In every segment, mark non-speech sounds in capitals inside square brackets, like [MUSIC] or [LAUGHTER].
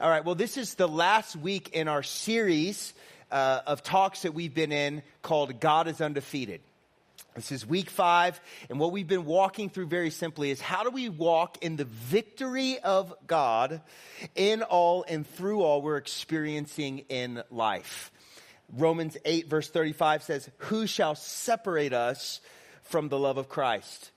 All right, well, this is the last week in our series uh, of talks that we've been in called God is Undefeated. This is week five, and what we've been walking through very simply is how do we walk in the victory of God in all and through all we're experiencing in life. Romans 8, verse 35 says, Who shall separate us from the love of Christ?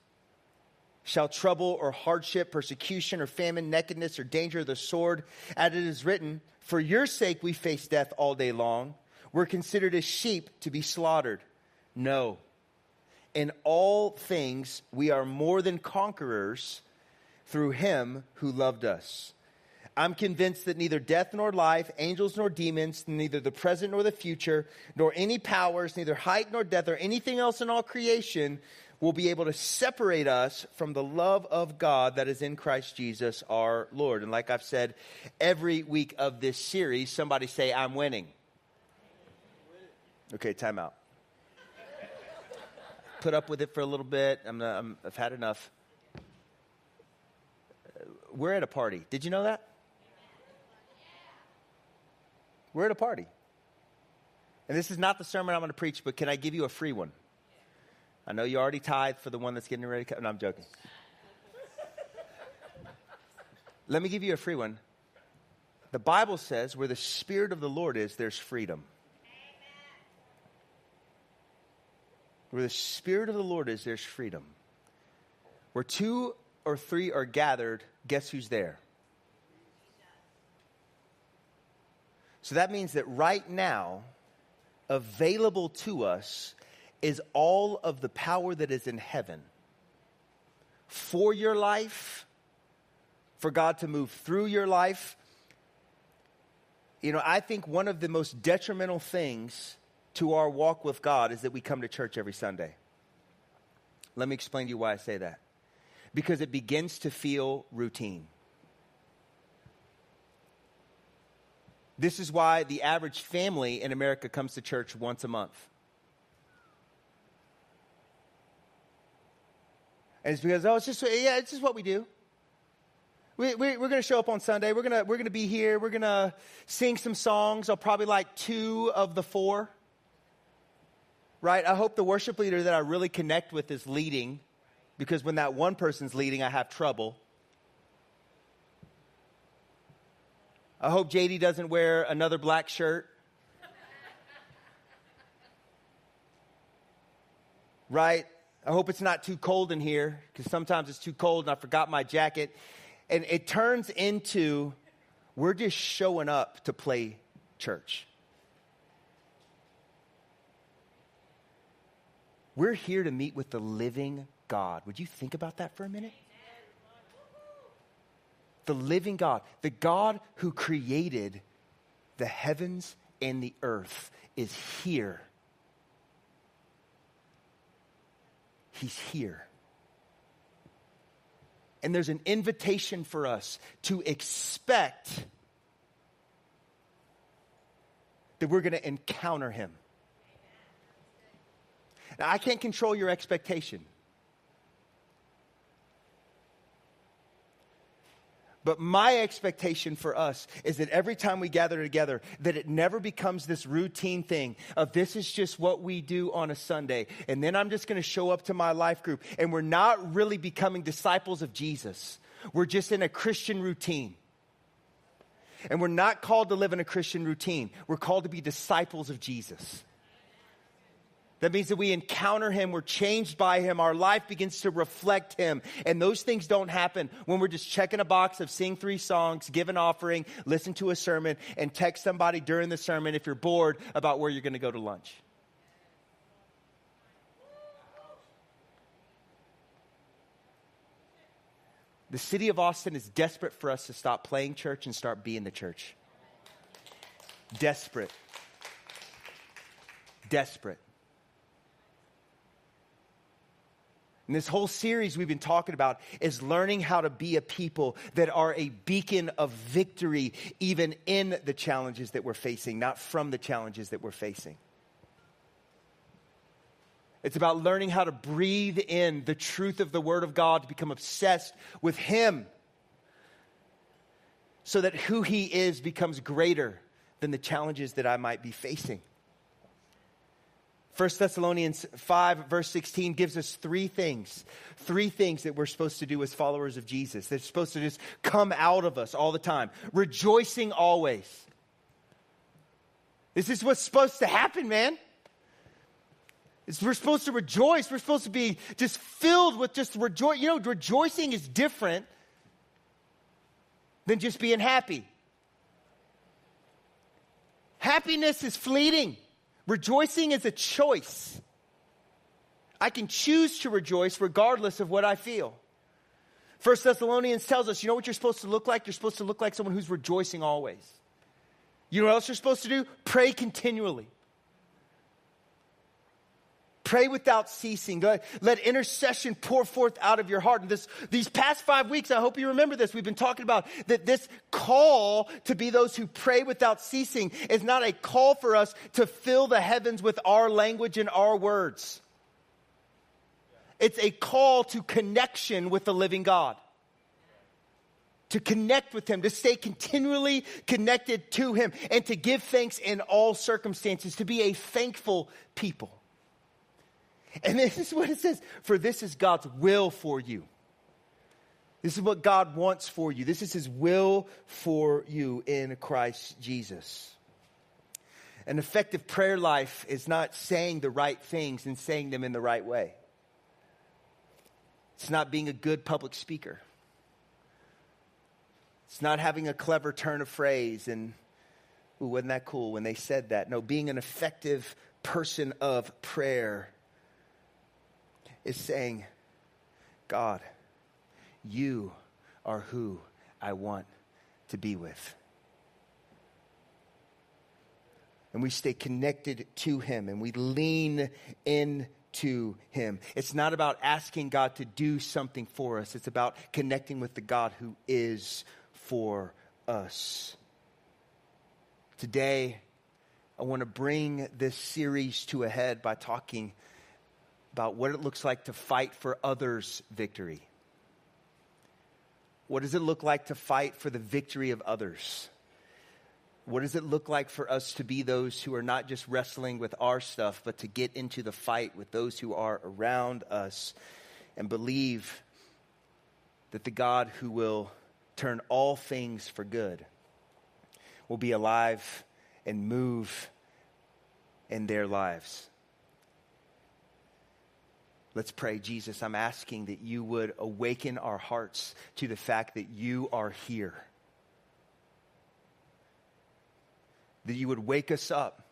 Shall trouble or hardship, persecution or famine, nakedness or danger of the sword, as it is written, For your sake we face death all day long. We're considered as sheep to be slaughtered. No in all things we are more than conquerors through him who loved us. I'm convinced that neither death nor life, angels nor demons, neither the present nor the future, nor any powers, neither height nor depth, or anything else in all creation will be able to separate us from the love of God that is in Christ Jesus our Lord. And like I've said every week of this series, somebody say, I'm winning. Okay, time out put up with it for a little bit. I'm, i have had enough. We're at a party. Did you know that? We're at a party. And this is not the sermon I'm going to preach, but can I give you a free one? I know you already tithe for the one that's getting ready to come. No, I'm joking. Let me give you a free one. The Bible says, where the Spirit of the Lord is, there's freedom. Where the Spirit of the Lord is, there's freedom. Where two or three are gathered, guess who's there? So that means that right now, available to us is all of the power that is in heaven for your life, for God to move through your life. You know, I think one of the most detrimental things to our walk with God is that we come to church every Sunday. Let me explain to you why I say that. Because it begins to feel routine. This is why the average family in America comes to church once a month. And it's because, oh, it's just, yeah, it's just what we do. We, we, are going to show up on Sunday. We're going we're gonna be here. We're going to sing some songs. I'll probably like two of the four right? I hope the worship leader that I really connect with is leading because when that one person's leading, I have trouble. I hope JD doesn't wear another black shirt. [LAUGHS] right? I hope it's not too cold in here because sometimes it's too cold and I forgot my jacket. And it turns into we're just showing up to play church. We're here to meet with the living God. Would you think about that for a minute? The living God, the God who created the heavens and the earth, is here. He's here. And there's an invitation for us to expect that we're going to encounter him. Now, I can't control your expectation. But my expectation for us is that every time we gather together, that it never becomes this routine thing of this is just what we do on a Sunday. And then I'm just going to show up to my life group. And we're not really becoming disciples of Jesus. We're just in a Christian routine. And we're not called to live in a Christian routine. We're called to be disciples of Jesus. That means that we encounter Him, we're changed by Him, our life begins to reflect Him. And those things don't happen when we're just checking a box of sing three songs, give an offering, listen to a sermon, and text somebody during the sermon if you're bored about where you're going to go to lunch. The city of Austin is desperate for us to stop playing church and start being the church. Desperate. Desperate. And this whole series we've been talking about is learning how to be a people that are a beacon of victory, even in the challenges that we're facing, not from the challenges that we're facing. It's about learning how to breathe in the truth of the Word of God, to become obsessed with Him. so that who he is becomes greater than the challenges that I might be facing. 1 Thessalonians 5, verse 16, gives us three things. Three things that we're supposed to do as followers of Jesus. They're supposed to just come out of us all the time. Rejoicing always. This is what's supposed to happen, man. It's, we're supposed to rejoice. We're supposed to be just filled with just rejoice. You know, rejoicing is different than just being happy. Happiness is fleeting. Rejoicing is a choice. I can choose to rejoice regardless of what I feel. First Thessalonians tells us, you know what you're supposed to look like? You're supposed to look like someone who's rejoicing always. You know what else you're supposed to do? Pray continually. Pray without ceasing. Let, let intercession pour forth out of your heart. And this, these past five weeks, I hope you remember this. We've been talking about that this call to be those who pray without ceasing is not a call for us to fill the heavens with our language and our words. It's a call to connection with the living God. To connect with Him, to stay continually connected to Him, and to give thanks in all circumstances, to be a thankful people. And this is what it says For this is God's will for you. This is what God wants for you. This is His will for you in Christ Jesus. An effective prayer life is not saying the right things and saying them in the right way. It's not being a good public speaker. It's not having a clever turn of phrase and, ooh, wasn't that cool when they said that? No, being an effective person of prayer is saying, God, you are who I want to be with. And we stay connected to Him and we lean into Him. It's not about asking God to do something for us, it's about connecting with the God who is for us. Today, I want to bring this series to a head by talking about what it looks like to fight for others' victory. What does it look like to fight for the victory of others? What does it look like for us to be those who are not just wrestling with our stuff, but to get into the fight with those who are around us and believe that the God who will turn all things for good will be alive and move in their lives? Let's pray. Jesus, I'm asking that you would awaken our hearts to the fact that you are here. That you would wake us up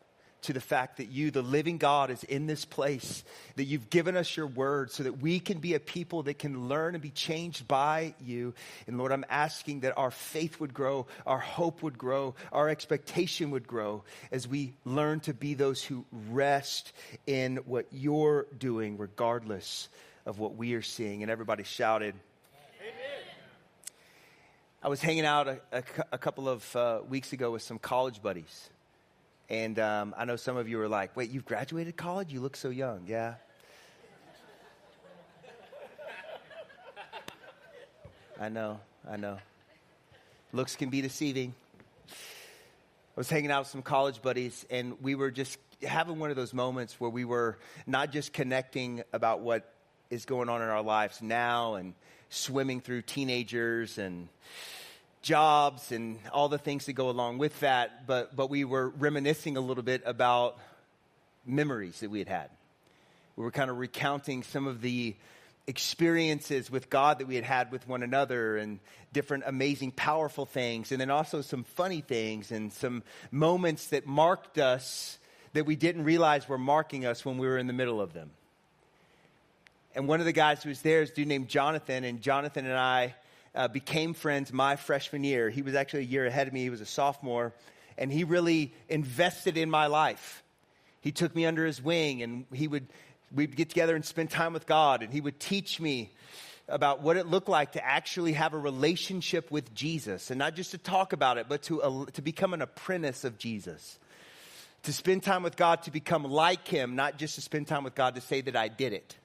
to the fact that you, the living God, is in this place, that you've given us your word so that we can be a people that can learn and be changed by you. And Lord, I'm asking that our faith would grow, our hope would grow, our expectation would grow as we learn to be those who rest in what you're doing, regardless of what we are seeing. And everybody shouted, Amen. I was hanging out a, a, a couple of uh, weeks ago with some college buddies. And um, I know some of you are like, wait, you've graduated college? You look so young. Yeah. I know, I know. Looks can be deceiving. I was hanging out with some college buddies, and we were just having one of those moments where we were not just connecting about what is going on in our lives now and swimming through teenagers and jobs and all the things that go along with that, but, but we were reminiscing a little bit about memories that we had had. We were kind of recounting some of the experiences with God that we had had with one another and different amazing, powerful things, and then also some funny things and some moments that marked us that we didn't realize were marking us when we were in the middle of them. And one of the guys who was there is a dude named Jonathan, and Jonathan and I uh, became friends my freshman year. He was actually a year ahead of me, he was a sophomore, and he really invested in my life. He took me under his wing, and he would, we'd get together and spend time with God, and he would teach me about what it looked like to actually have a relationship with Jesus, and not just to talk about it, but to, uh, to become an apprentice of Jesus. To spend time with God, to become like him, not just to spend time with God to say that I did it.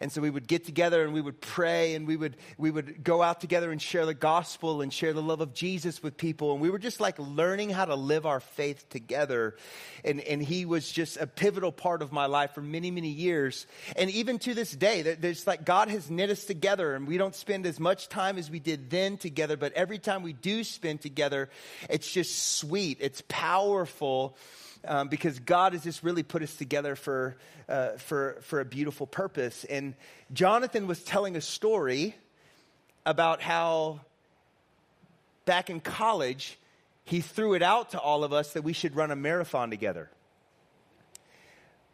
And so we would get together and we would pray and we would, we would go out together and share the gospel and share the love of Jesus with people. And we were just like learning how to live our faith together. And, and he was just a pivotal part of my life for many, many years. And even to this day, there's like God has knit us together and we don't spend as much time as we did then together. But every time we do spend together, it's just sweet. It's powerful um, because God has just really put us together for, uh, for, for a beautiful purpose. And Jonathan was telling a story about how back in college, he threw it out to all of us that we should run a marathon together.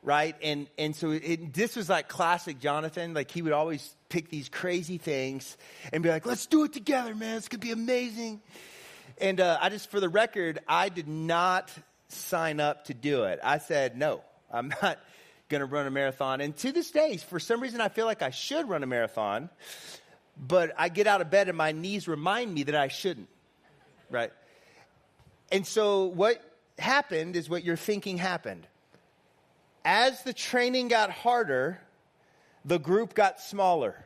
Right? And, and so it, this was like classic Jonathan. Like he would always pick these crazy things and be like, let's do it together, man. It's going to be amazing. And uh, I just, for the record, I did not sign up to do it. I said, no, I'm [LAUGHS] not going to run a marathon. And to this day, for some reason, I feel like I should run a marathon, but I get out of bed and my knees remind me that I shouldn't, right? And so what happened is what you're thinking happened. As the training got harder, the group got smaller.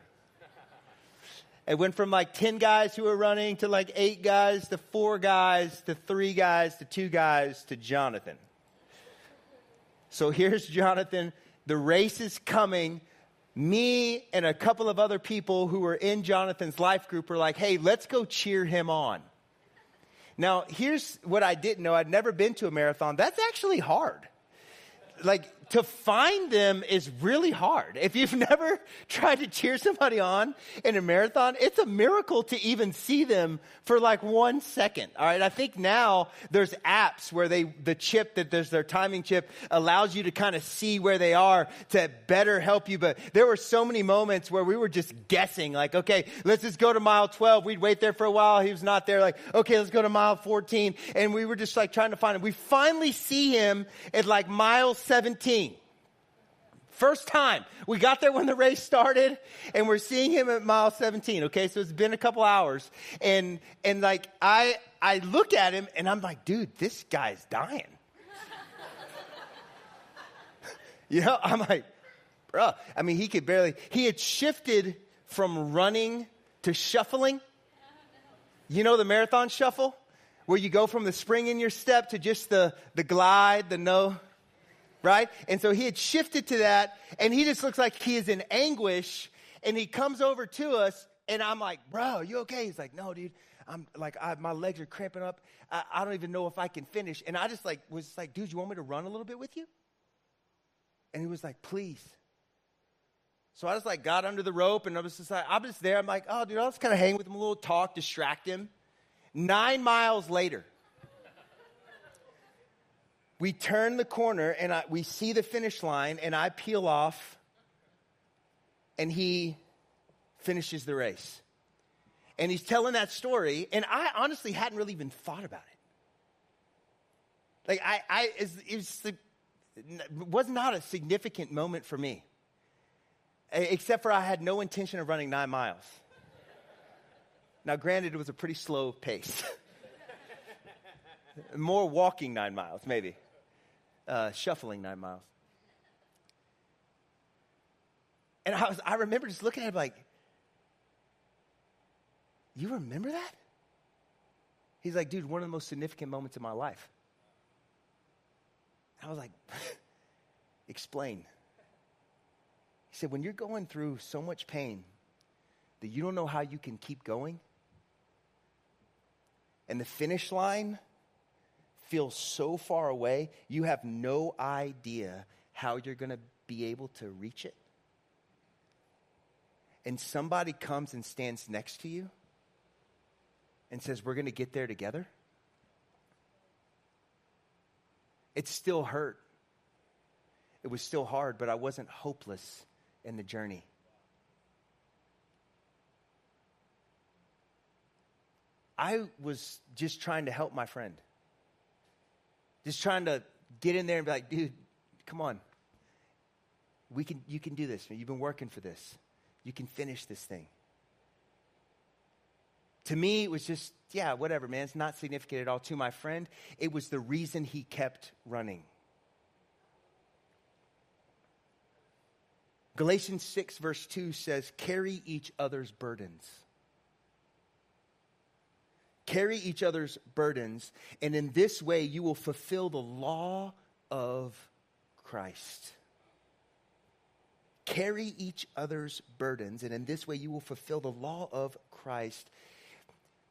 It went from like 10 guys who were running to like eight guys to four guys to three guys to two guys to Jonathan. So here's Jonathan. The race is coming. Me and a couple of other people who were in Jonathan's life group were like, hey, let's go cheer him on. Now, here's what I didn't know. I'd never been to a marathon. That's actually hard. Like, to find them is really hard. If you've [LAUGHS] never tried to cheer somebody on in a marathon, it's a miracle to even see them for like one second. All right. I think now there's apps where they, the chip that there's their timing chip allows you to kind of see where they are to better help you. But there were so many moments where we were just guessing, like, okay, let's just go to mile 12. We'd wait there for a while. He was not there. Like, okay, let's go to mile 14. And we were just like trying to find him. We finally see him at like mile 17 First time. We got there when the race started and we're seeing him at mile 17. Okay. So it's been a couple hours and, and like I, I look at him and I'm like, dude, this guy's dying. [LAUGHS] you know, I'm like, bro, I mean, he could barely, he had shifted from running to shuffling. You know, the marathon shuffle where you go from the spring in your step to just the, the glide, the no, right? And so he had shifted to that, and he just looks like he is in anguish. And he comes over to us, and I'm like, bro, you okay? He's like, no, dude. I'm like, I, my legs are cramping up. I, I, don't even know if I can finish. And I just like was like, dude, you want me to run a little bit with you? And he was like, please. So I just like got under the rope, and I was just like, I'm just there. I'm like, oh, dude, I'll just kind of hang with him a little, talk, distract him. Nine miles later, we turn the corner and I, we see the finish line, and I peel off, and he finishes the race. And he's telling that story, and I honestly hadn't really even thought about it. Like, I, I it, was, it was not a significant moment for me, except for I had no intention of running nine miles. Now, granted, it was a pretty slow pace. [LAUGHS] More walking nine miles, maybe uh, shuffling nine miles. And I, was, I remember just looking at him like, You remember that? He's like, Dude, one of the most significant moments of my life. I was like, [LAUGHS] Explain. He said, When you're going through so much pain that you don't know how you can keep going, and the finish line feels so far away, you have no idea how you're going to be able to reach it. And somebody comes and stands next to you and says, We're going to get there together. It still hurt. It was still hard, but I wasn't hopeless in the journey. I was just trying to help my friend. Just trying to get in there and be like, dude, come on. We can, you can do this. You've been working for this. You can finish this thing. To me, it was just, yeah, whatever, man. It's not significant at all. To my friend, it was the reason he kept running. Galatians 6, verse 2 says, Carry each other's burdens. Carry each other's burdens, and in this way you will fulfill the law of Christ. Carry each other's burdens, and in this way you will fulfill the law of Christ.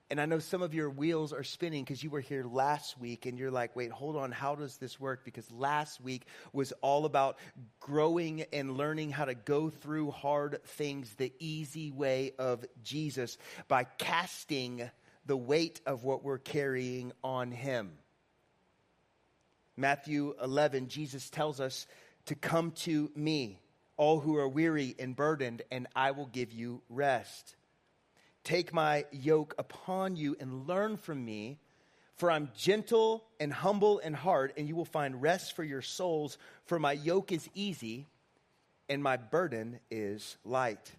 And I know some of your wheels are spinning because you were here last week and you're like, wait, hold on, how does this work? Because last week was all about growing and learning how to go through hard things the easy way of Jesus by casting the weight of what we're carrying on Him. Matthew 11, Jesus tells us to come to me, all who are weary and burdened, and I will give you rest. Take my yoke upon you and learn from me, for I'm gentle and humble in heart, and you will find rest for your souls. For my yoke is easy and my burden is light.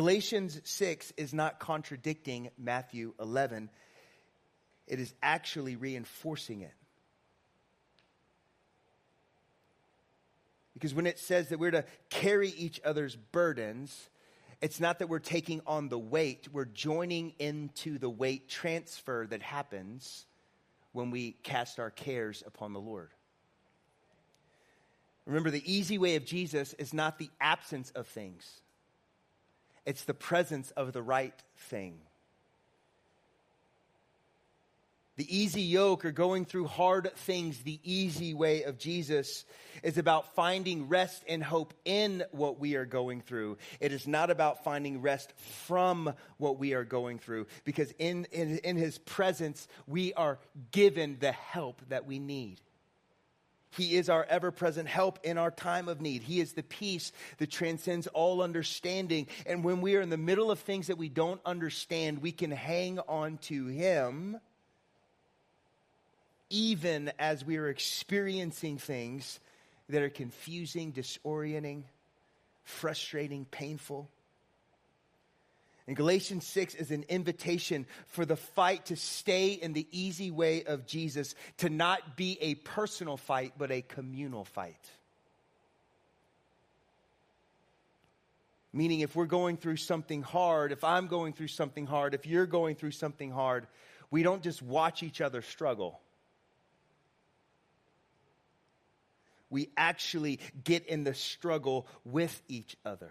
Galatians 6 is not contradicting Matthew 11, it is actually reinforcing it. Because when it says that we're to carry each other's burdens, it's not that we're taking on the weight, we're joining into the weight transfer that happens when we cast our cares upon the Lord. Remember, the easy way of Jesus is not the absence of things, it's the presence of the right thing. The easy yoke or going through hard things, the easy way of Jesus is about finding rest and hope in what we are going through. It is not about finding rest from what we are going through because in, in, in his presence, we are given the help that we need. He is our ever present help in our time of need. He is the peace that transcends all understanding. And when we are in the middle of things that we don't understand, we can hang on to Him even as we are experiencing things that are confusing, disorienting, frustrating, painful. And Galatians 6 is an invitation for the fight to stay in the easy way of Jesus, to not be a personal fight, but a communal fight. Meaning, if we're going through something hard, if I'm going through something hard, if you're going through something hard, we don't just watch each other struggle. we actually get in the struggle with each other.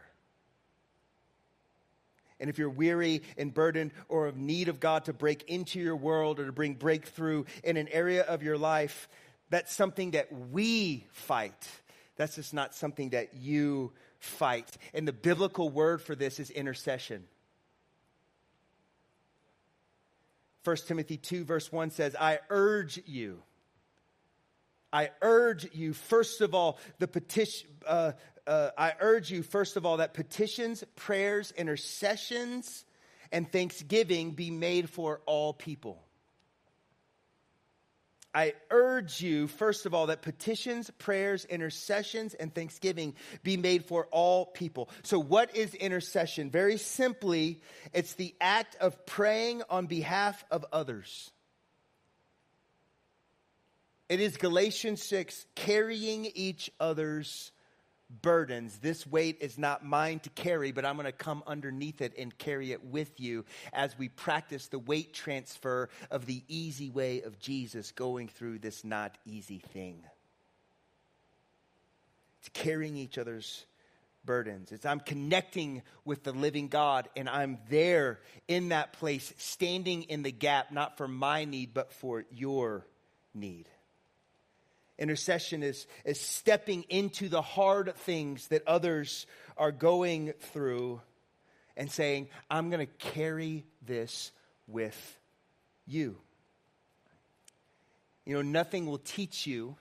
And if you're weary and burdened or of need of God to break into your world or to bring breakthrough in an area of your life, that's something that we fight. That's just not something that you fight. And the biblical word for this is intercession. 1 Timothy 2, verse 1 says, I urge you I urge you, first of all, the petition, uh, uh, I urge you, first of all, that petitions, prayers, intercessions, and thanksgiving be made for all people. I urge you, first of all, that petitions, prayers, intercessions, and thanksgiving be made for all people. So, what is intercession? Very simply, it's the act of praying on behalf of others. It is Galatians 6, carrying each other's burdens. This weight is not mine to carry, but I'm going to come underneath it and carry it with you as we practice the weight transfer of the easy way of Jesus going through this not easy thing. It's carrying each other's burdens. It's I'm connecting with the living God and I'm there in that place, standing in the gap, not for my need, but for your need. Intercession is, is stepping into the hard things that others are going through and saying, I'm going to carry this with you. You know, nothing will teach you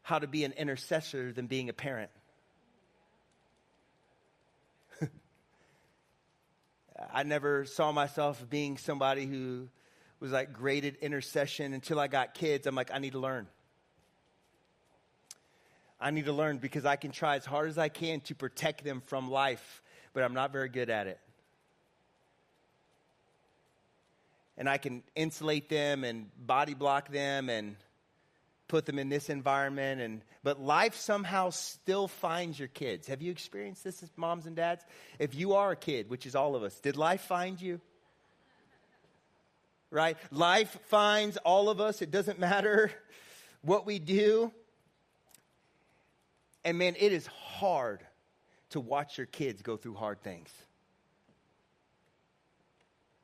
how to be an intercessor than being a parent. [LAUGHS] I never saw myself being somebody who was like at intercession until I got kids. I'm like, I need to learn. I need to learn because I can try as hard as I can to protect them from life, but I'm not very good at it. And I can insulate them and body block them and put them in this environment and but life somehow still finds your kids. Have you experienced this as moms and dads? If you are a kid, which is all of us, did life find you? Right? Life finds all of us. It doesn't matter [LAUGHS] what we do. And man, it is hard to watch your kids go through hard things.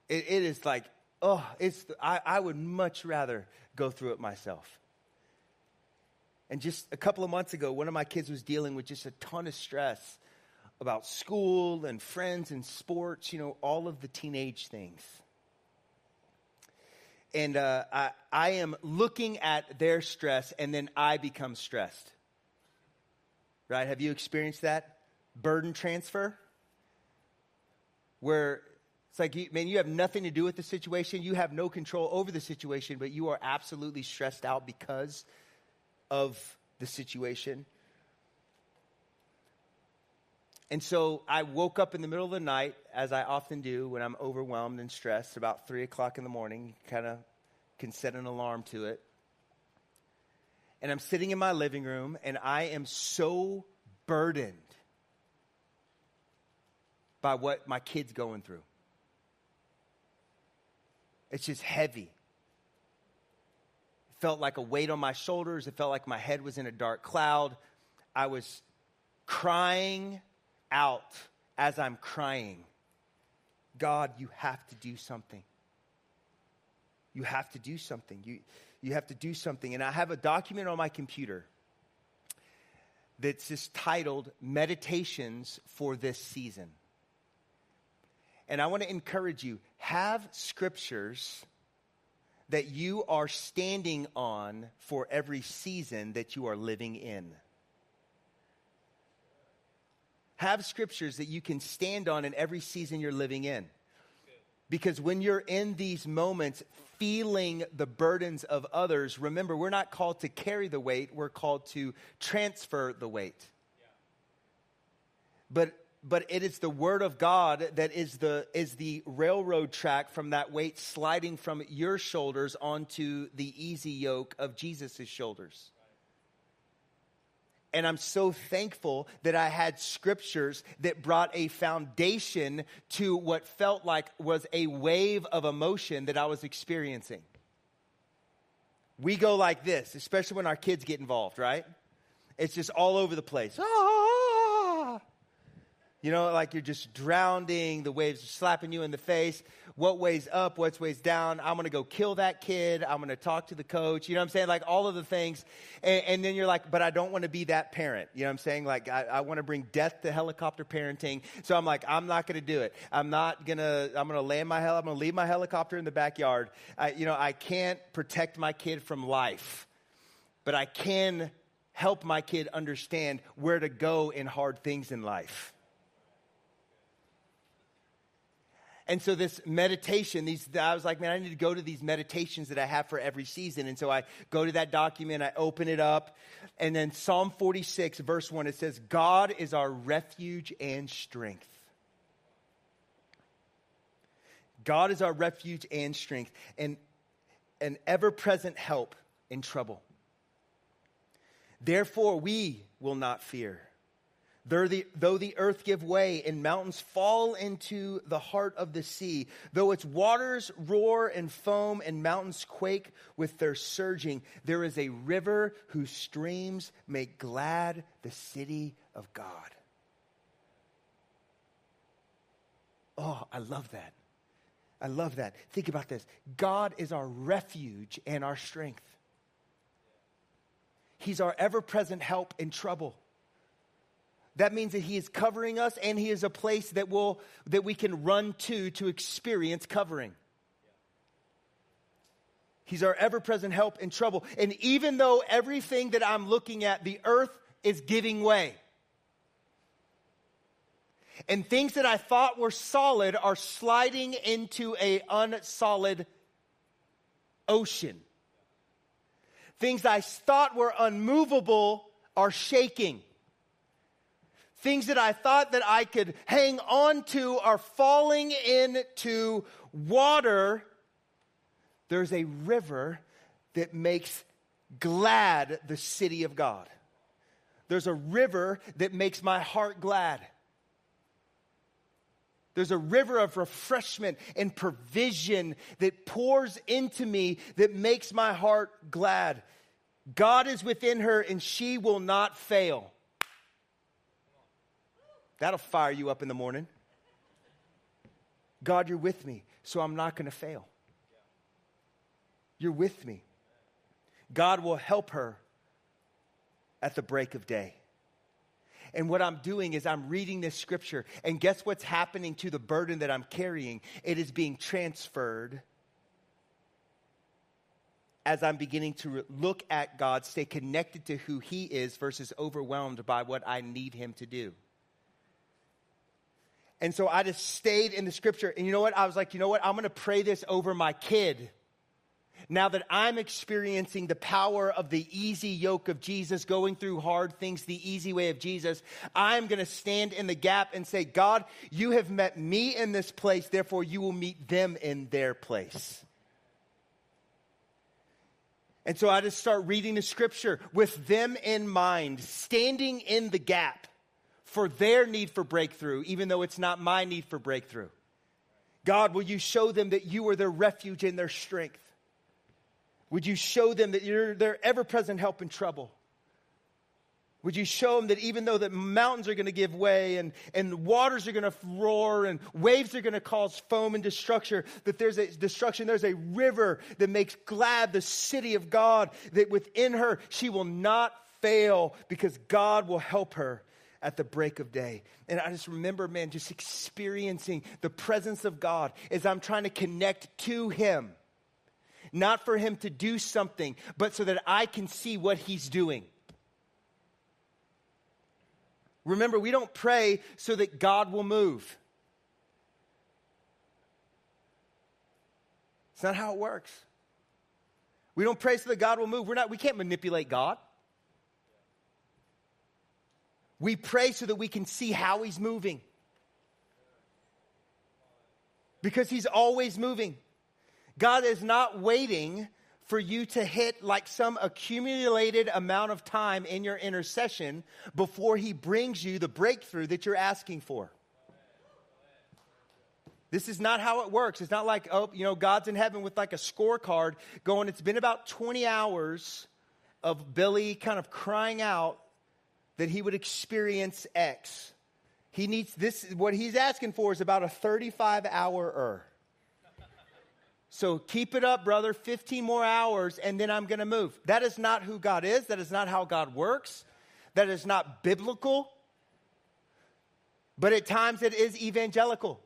it, it is like, oh, it's, I, I would much rather go through it myself. And just a couple of months ago, one of my kids was dealing with just a ton of stress about school and friends and sports, you know, all of the teenage things. And uh, I, I am looking at their stress, and then I become stressed. Right? Have you experienced that? Burden transfer? Where it's like, man, you have nothing to do with the situation. You have no control over the situation, but you are absolutely stressed out because of the situation. And so I woke up in the middle of the night, as I often do when I'm overwhelmed and stressed, about three o'clock in the morning, kind of can set an alarm to it. And I'm sitting in my living room, and I am so burdened by what my kid's going through. It's just heavy It felt like a weight on my shoulders. It felt like my head was in a dark cloud. I was crying out as I'm crying God, you have to do something. You have to do something. You, you have to do something. And I have a document on my computer that's just titled Meditations for This Season. And I want to encourage you have scriptures that you are standing on for every season that you are living in. Have scriptures that you can stand on in every season you're living in. Because when you're in these moments feeling the burdens of others, remember, we're not called to carry the weight, we're called to transfer the weight. But but it is the word of God that is the, is the railroad track from that weight sliding from your shoulders onto the easy yoke of Jesus' shoulders. And I'm so thankful that I had scriptures that brought a foundation to what felt like was a wave of emotion that I was experiencing. We go like this, especially when our kids get involved, right? It's just all over the place. Ah! You know, like you're just drowning, the waves are slapping you in the face. What way's up, what's way's down? I'm going to go kill that kid. I'm going to talk to the coach. You know what I'm saying? Like all of the things. And, and then you're like, but I don't want to be that parent. You know what I'm saying? Like, I, I want to bring death to helicopter parenting. So I'm like, I'm not going to do it. I'm not going to, I'm going to land my hell, I'm going to leave my helicopter in the backyard. I, you know, I can't protect my kid from life, but I can help my kid understand where to go in hard things in life. And so this meditation, these I was like, man, I need to go to these meditations that I have for every season. And so I go to that document, I open it up, and then Psalm 46, verse 1, it says, God is our refuge and strength. God is our refuge and strength, and an ever present help in trouble. Therefore, we will not fear. Though the, though the earth give way and mountains fall into the heart of the sea, though its waters roar and foam and mountains quake with their surging, there is a river whose streams make glad the city of God. Oh, I love that. I love that. Think about this God is our refuge and our strength, He's our ever present help in trouble that means that he is covering us and he is a place that will that we can run to to experience covering. He's our ever-present help in trouble. And even though everything that i'm looking at the earth is giving way and things that i thought were solid are sliding into a unsolid ocean. Things i thought were unmovable are shaking Things that I thought that I could hang on to are falling into water. There's a river that makes glad the city of God. There's a river that makes my heart glad. There's a river of refreshment and provision that pours into me that makes my heart glad. God is within her and she will not fail. That'll fire you up in the morning. God, you're with me, so I'm not going to fail. You're with me. God will help her at the break of day. And what I'm doing is I'm reading this scripture, and guess what's happening to the burden that I'm carrying? It is being transferred as I'm beginning to look at God, stay connected to who He is versus overwhelmed by what I need Him to do. And so I just stayed in the scripture. And you know what? I was like, you know what? I'm going to pray this over my kid. Now that I'm experiencing the power of the easy yoke of Jesus, going through hard things the easy way of Jesus, I'm going to stand in the gap and say, God, you have met me in this place, therefore you will meet them in their place. And so I just start reading the scripture with them in mind, standing in the gap for their need for breakthrough, even though it's not my need for breakthrough. God, will you show them that you are their refuge and their strength? Would you show them that you're their ever present help in trouble? Would you show them that even though the mountains are going to give way and, and waters are going to roar and waves are going to cause foam and destruction, that there's a destruction, there's a river that makes glad the city of God, that within her she will not fail because God will help her at the break of day. And I just remember, man, just experiencing the presence of God as I'm trying to connect to Him. Not for Him to do something, but so that I can see what He's doing. Remember, we don't pray so that God will move. It's not how it works. We don't pray so that God will move. We're not, we can't manipulate God. We pray so that we can see how He's moving. Because He's always moving. God is not waiting for you to hit like some accumulated amount of time in your intercession before he brings you the breakthrough that you're asking for. This is not how it works. It's not like, oh, you know, God's in heaven with like a scorecard going, it's been about 20 hours of Billy kind of crying out that he would experience X. He needs this, what he's asking for is about a 35 hour er. so keep it up, brother, 15 more hours, and then I'm to move. That is not who God is. That is not how God works. That is not biblical. But at times it is evangelical.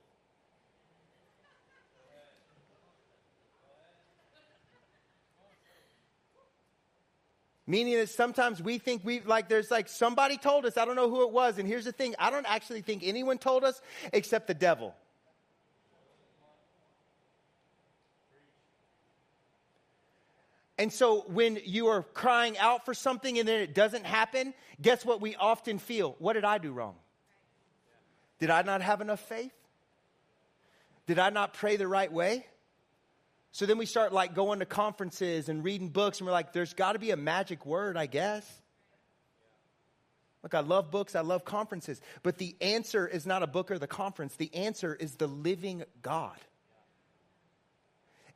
Meaning that sometimes we think we like there's like somebody told us, I don't know who it was. And here's the thing I don't actually think anyone told us except the devil. And so when you are crying out for something and then it doesn't happen, guess what we often feel? What did I do wrong? Did I not have enough faith? Did I not pray the right way? So then we start like going to conferences and reading books and we're like, there's got to be a magic word, I guess. Look, I love books, I love conferences, but the answer is not a book or the conference. The answer is the living God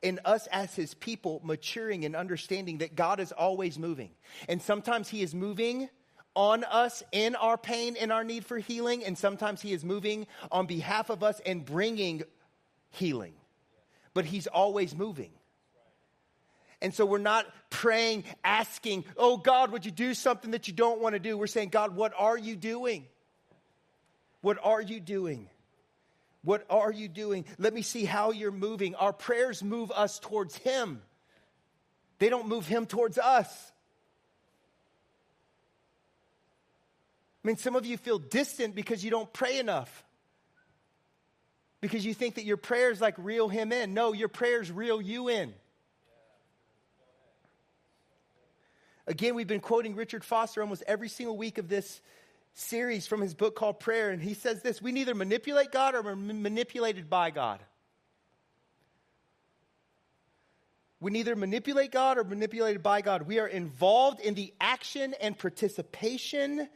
in us as his people maturing and understanding that God is always moving. And sometimes he is moving on us in our pain and our need for healing, and sometimes he is moving on behalf of us and bringing healing. But he's always moving. And so we're not praying, asking, oh God, would you do something that you don't want to do? We're saying, God, what are you doing? What are you doing? What are you doing? Let me see how you're moving. Our prayers move us towards Him, they don't move Him towards us. I mean, some of you feel distant because you don't pray enough. Because you think that your prayers like reel him in. No, your prayers reel you in. Again, we've been quoting Richard Foster almost every single week of this series from his book called Prayer, and he says this We neither manipulate God or we're manipulated by God. we neither manipulate God or manipulated by God. We are involved in the action and participation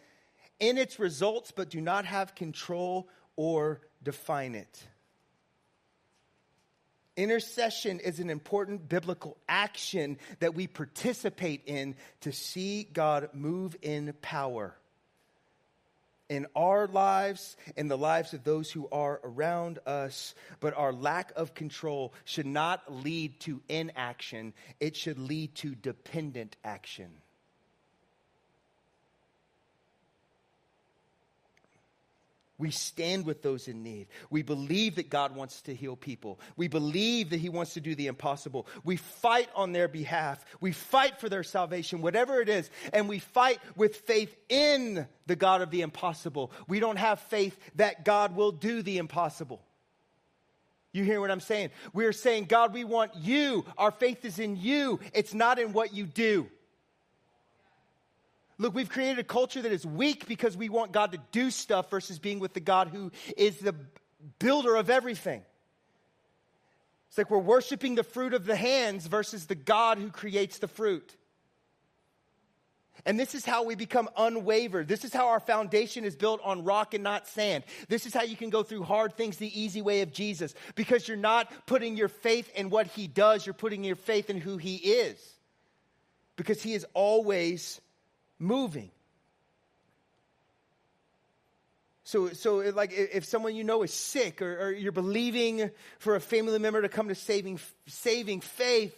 in its results, but do not have control or define it. Intercession is an important biblical action that we participate in to see God move in power in our lives, in the lives of those who are around us, but our lack of control should not lead to inaction, it should lead to dependent action. We stand with those in need. We believe that God wants to heal people. We believe that He wants to do the impossible. We fight on their behalf. We fight for their salvation, whatever it is. And we fight with faith in the God of the impossible. We don't have faith that God will do the impossible. You hear what I'm saying? We're saying, God, we want you. Our faith is in you, it's not in what you do. Look, we've created a culture that is weak because we want God to do stuff versus being with the God who is the builder of everything. It's like we're worshiping the fruit of the hands versus the God who creates the fruit. And this is how we become unwavered. This is how our foundation is built on rock and not sand. This is how you can go through hard things the easy way of Jesus because you're not putting your faith in what he does, you're putting your faith in who he is. Because he is always moving. So, so like if someone you know is sick or, or, you're believing for a family member to come to saving, saving faith,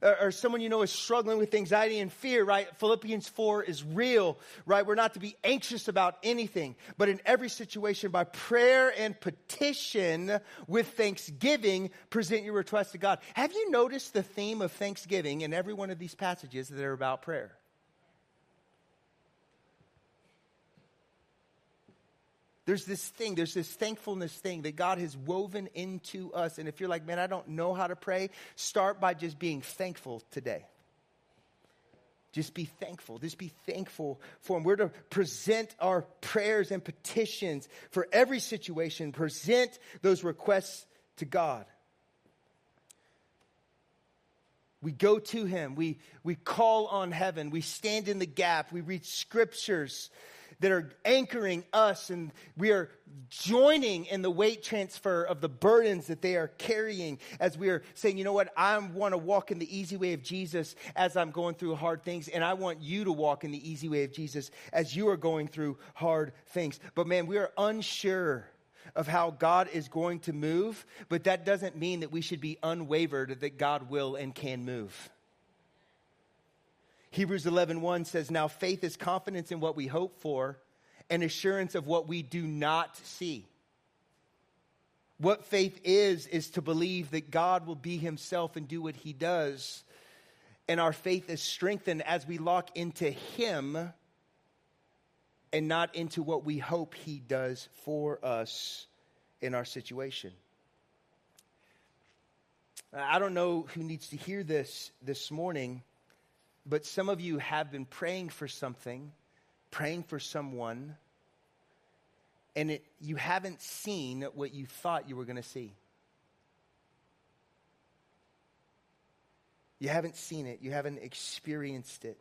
or, or someone you know is struggling with anxiety and fear, right? Philippians 4 is real, right? We're not to be anxious about anything, but in every situation, by prayer and petition with thanksgiving, present your request to God. Have you noticed the theme of thanksgiving in every one of these passages that are about prayer? There's this thing, there's this thankfulness thing that God has woven into us. And if you're like, man, I don't know how to pray, start by just being thankful today. Just be thankful. Just be thankful for Him. We're to present our prayers and petitions for every situation, present those requests to God. We go to Him. We, we call on heaven. We stand in the gap. We read scriptures that are anchoring us, and we are joining in the weight transfer of the burdens that they are carrying as we are saying, you know what, I want to walk in the easy way of Jesus as I'm going through hard things, and I want you to walk in the easy way of Jesus as you are going through hard things. But man, we are unsure of how God is going to move, but that doesn't mean that we should be unwavered that God will and can move. Hebrews 11:1 1 says, "Now faith is confidence in what we hope for and assurance of what we do not see." What faith is is to believe that God will be himself and do what he does. And our faith is strengthened as we lock into him and not into what we hope he does for us in our situation. I don't know who needs to hear this this morning but some of you have been praying for something, praying for someone, and it, you haven't seen what you thought you were going to see. You haven't seen it, you haven't experienced it.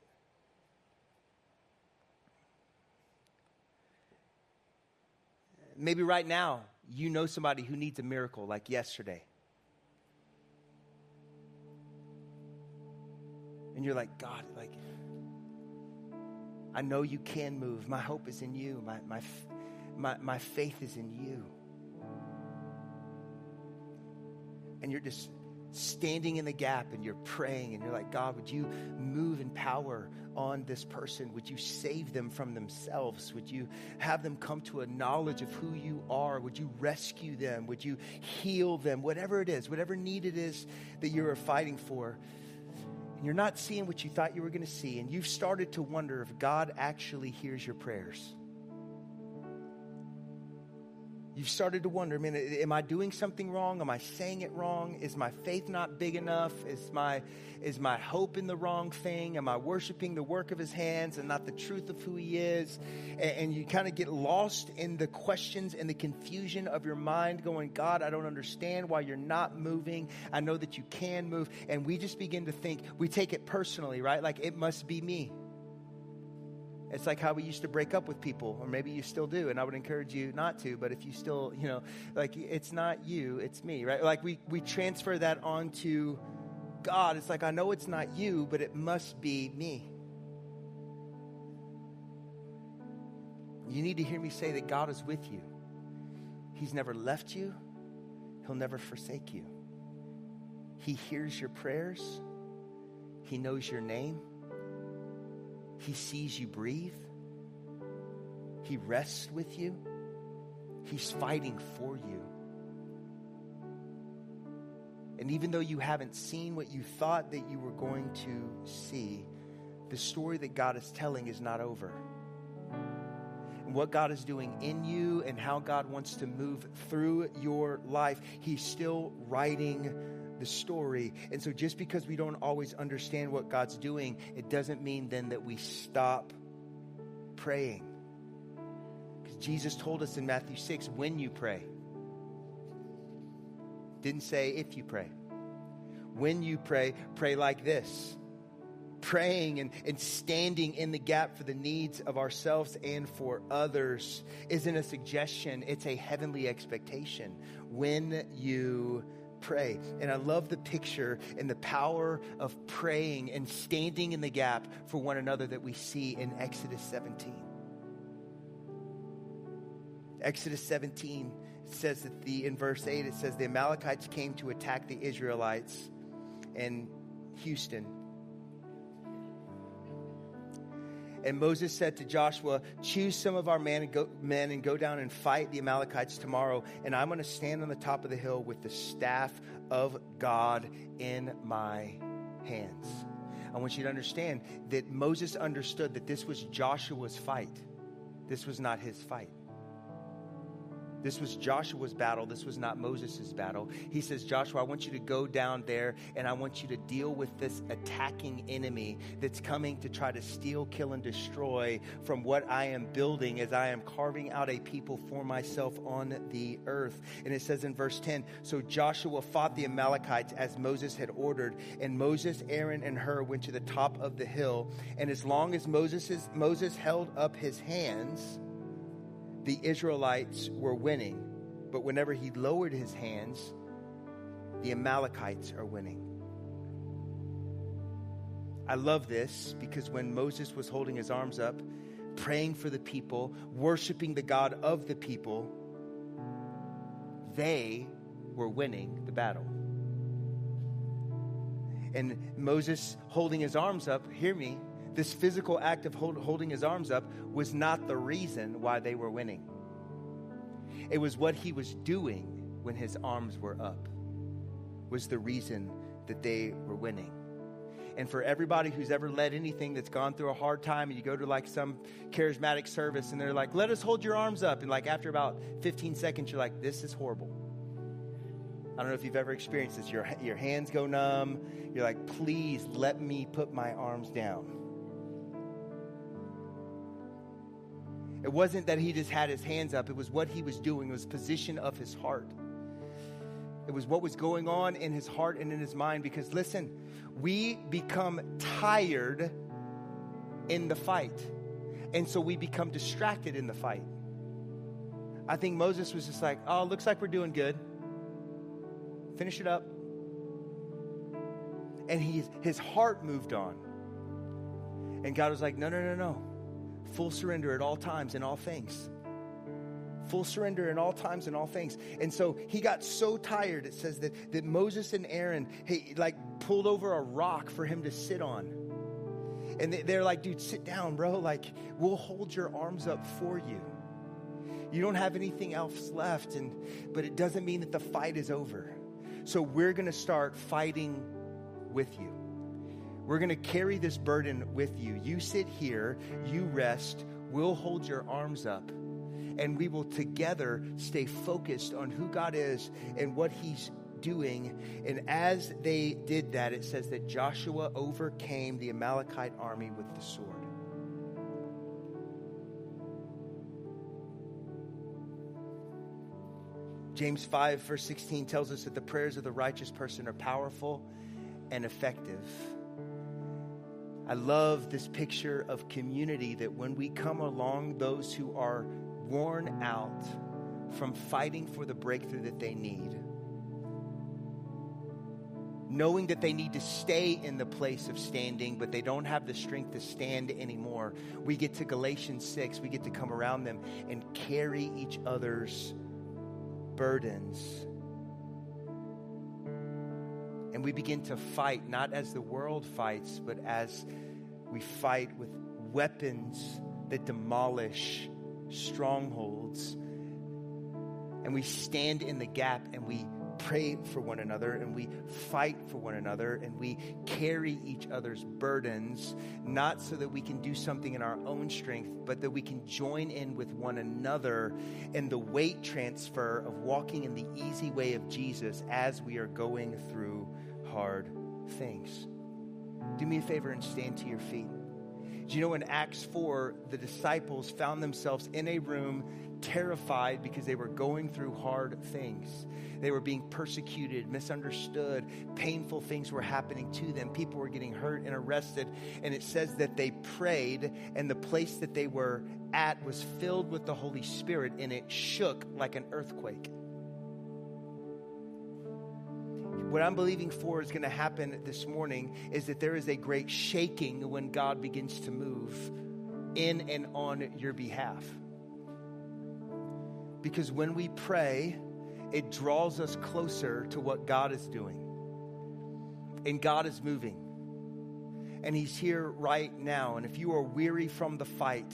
Maybe right now, you know somebody who needs a miracle like yesterday. And you're like, God, like, I know you can move. My hope is in you. My, my, my, my faith is in you. And you're just standing in the gap and you're praying and you're like, God, would you move in power on this person? Would you save them from themselves? Would you have them come to a knowledge of who you are? Would you rescue them? Would you heal them? Whatever it is, whatever need it is that you're fighting for you're not seeing what you thought you were going to see, and you've started to wonder if God actually hears your prayers. You've started to wonder, man, am I doing something wrong? Am I saying it wrong? Is my faith not big enough? Is my, is my hope in the wrong thing? Am I worshiping the work of his hands and not the truth of who he is? And, and you kind of get lost in the questions and the confusion of your mind going, God, I don't understand why you're not moving. I know that you can move. And we just begin to think, we take it personally, right? Like it must be me. It's like how we used to break up with people, or maybe you still do, and I would encourage you not to, but if you still, you know, like it's not you, it's me, right? Like we, we transfer that onto God. It's like, I know it's not you, but it must be me. You need to hear me say that God is with you. He's never left you, He'll never forsake you. He hears your prayers, He knows your name. He sees you breathe. He rests with you. He's fighting for you. And even though you haven't seen what you thought that you were going to see, the story that God is telling is not over. And what God is doing in you and how God wants to move through your life, He's still writing the story. And so just because we don't always understand what God's doing, it doesn't mean then that we stop praying. Because Jesus told us in Matthew 6 when you pray. Didn't say if you pray. When you pray, pray like this praying and, and standing in the gap for the needs of ourselves and for others isn't a suggestion, it's a heavenly expectation. When you pray. And I love the picture and the power of praying and standing in the gap for one another that we see in Exodus 17. Exodus 17 says that the in verse 8 it says the Amalekites came to attack the Israelites in Houston And Moses said to Joshua, Choose some of our men and, go, men and go down and fight the Amalekites tomorrow. And I'm going to stand on the top of the hill with the staff of God in my hands. I want you to understand that Moses understood that this was Joshua's fight, this was not his fight. This was Joshua's battle. This was not Moses' battle. He says, Joshua, I want you to go down there and I want you to deal with this attacking enemy that's coming to try to steal, kill, and destroy from what I am building as I am carving out a people for myself on the earth. And it says in verse 10 So Joshua fought the Amalekites as Moses had ordered, and Moses, Aaron, and Hur went to the top of the hill. And as long as Moses, Moses held up his hands, the Israelites were winning. But whenever he lowered his hands, the Amalekites are winning. I love this because when Moses was holding his arms up, praying for the people, worshiping the God of the people, they were winning the battle. And Moses holding his arms up, hear me, this physical act of hold, holding his arms up was not the reason why they were winning. It was what he was doing when his arms were up was the reason that they were winning. And for everybody who's ever led anything that's gone through a hard time, and you go to like some charismatic service and they're like, let us hold your arms up. And like after about 15 seconds, you're like, this is horrible. I don't know if you've ever experienced this. Your, your hands go numb. You're like, please let me put my arms down. It wasn't that he just had his hands up, it was what he was doing, it was position of his heart. It was what was going on in his heart and in his mind because listen, we become tired in the fight. And so we become distracted in the fight. I think Moses was just like, oh, looks like we're doing good. Finish it up. And he, his heart moved on. And God was like, no, no, no, no. Full surrender at all times in all things. Full surrender in all times and all things. And so he got so tired, it says that, that Moses and Aaron, hey, like pulled over a rock for him to sit on. And they're like, dude, sit down, bro. Like, we'll hold your arms up for you. You don't have anything else left, and but it doesn't mean that the fight is over. So we're gonna start fighting with you. We're going to carry this burden with you. You sit here, you rest, we'll hold your arms up. and we will together stay focused on who God is and what He's doing. And as they did that, it says that Joshua overcame the Amalekite army with the sword. James 5, verse 16 tells us that the prayers of the righteous person are powerful and effective. I love this picture of community that when we come along those who are worn out from fighting for the breakthrough that they need, knowing that they need to stay in the place of standing, but they don't have the strength to stand anymore, we get to Galatians 6, we get to come around them and carry each other's burdens. And we begin to fight, not as the world fights, but as we fight with weapons that demolish strongholds. And we stand in the gap and we pray for one another and we fight for one another and we carry each other's burdens, not so that we can do something in our own strength, but that we can join in with one another in the weight transfer of walking in the easy way of Jesus as we are going through hard things. Do me a favor and stand to your feet. Do you know in Acts 4, the disciples found themselves in a room terrified because they were going through hard things. They were being persecuted, misunderstood, painful things were happening to them. People were getting hurt and arrested. And it says that they prayed, and the place that they were at was filled with the Holy Spirit, and it shook like an earthquake. What I'm believing for is going to happen this morning is that there is a great shaking when God begins to move in and on your behalf. Because when we pray, it draws us closer to what God is doing. And God is moving. And He's here right now. And if you are weary from the fight,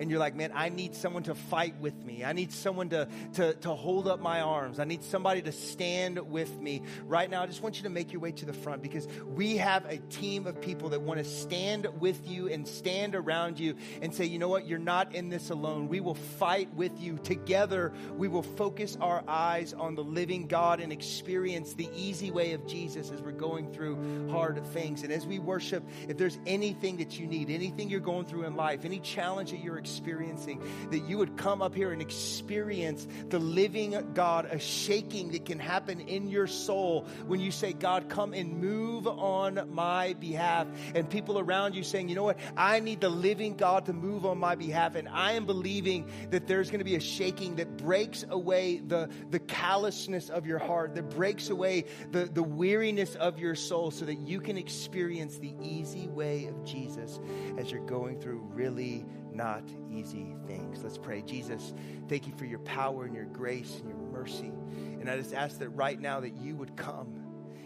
and you're like, man, I need someone to fight with me. I need someone to, to, to hold up my arms. I need somebody to stand with me. Right now, I just want you to make your way to the front because we have a team of people that want to stand with you and stand around you and say, you know what, you're not in this alone. We will fight with you. Together, we will focus our eyes on the living God and experience the easy way of Jesus as we're going through hard things. And as we worship, if there's anything that you need, anything you're going through in life, any challenge that you're experiencing, that you would come up here and experience the living God, a shaking that can happen in your soul when you say, God, come and move on my behalf. And people around you saying, you know what? I need the living God to move on my behalf. And I am believing that there's going to be a shaking that breaks away the, the callousness of your heart, that breaks away the, the weariness of your soul so that you can experience the easy way of Jesus as you're going through really not easy things. Let's pray. Jesus, thank you for your power and your grace and your mercy. And I just ask that right now that you would come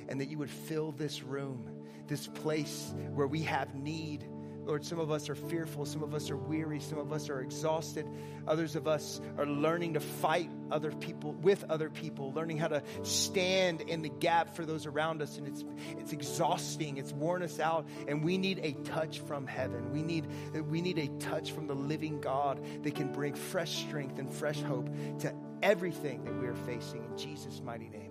and that you would fill this room, this place where we have need Lord, some of us are fearful, some of us are weary, some of us are exhausted. Others of us are learning to fight other people with other people, learning how to stand in the gap for those around us. And it's it's exhausting, it's worn us out, and we need a touch from heaven. We need we need a touch from the living God that can bring fresh strength and fresh hope to everything that we are facing in Jesus' mighty name.